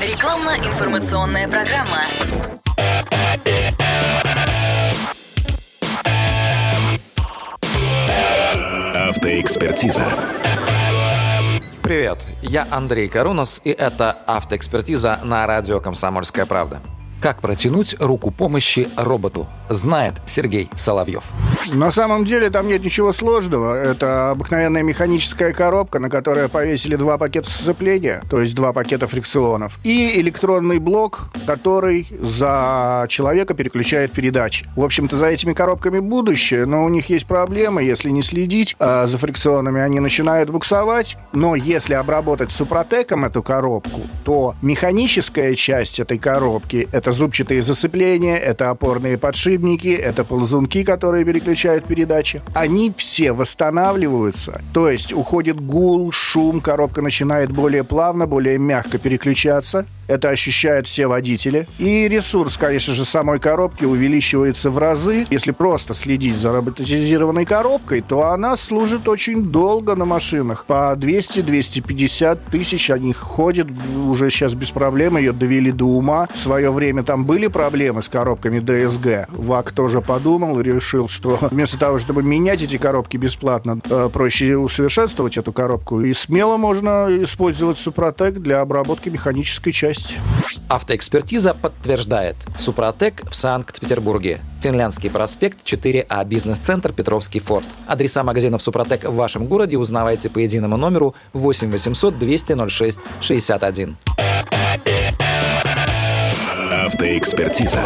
Рекламно-информационная программа. Автоэкспертиза. Привет, я Андрей Карунос, и это «Автоэкспертиза» на радио «Комсомольская правда». Как протянуть руку помощи роботу, знает Сергей Соловьев. На самом деле там нет ничего сложного. Это обыкновенная механическая коробка, на которой повесили два пакета сцепления, то есть два пакета фрикционов, и электронный блок, который за человека переключает передачи. В общем-то, за этими коробками будущее, но у них есть проблемы, если не следить а за фрикционами, они начинают буксовать. Но если обработать супротеком эту коробку, то механическая часть этой коробки — это это зубчатые засыпления, это опорные подшипники, это ползунки, которые переключают передачи. Они все восстанавливаются, то есть уходит гул, шум, коробка начинает более плавно, более мягко переключаться. Это ощущают все водители. И ресурс, конечно же, самой коробки увеличивается в разы. Если просто следить за роботизированной коробкой, то она служит очень долго на машинах. По 200-250 тысяч они ходят уже сейчас без проблем. Ее довели до ума. В свое время там были проблемы с коробками DSG. ВАК тоже подумал и решил, что вместо того, чтобы менять эти коробки бесплатно, э, проще усовершенствовать эту коробку. И смело можно использовать Супротек для обработки механической части есть. Автоэкспертиза подтверждает. Супротек в Санкт-Петербурге. Финляндский проспект 4А, бизнес-центр Петровский форт. Адреса магазинов Супротек в вашем городе узнавайте по единому номеру 8 800 200 06 61. Автоэкспертиза.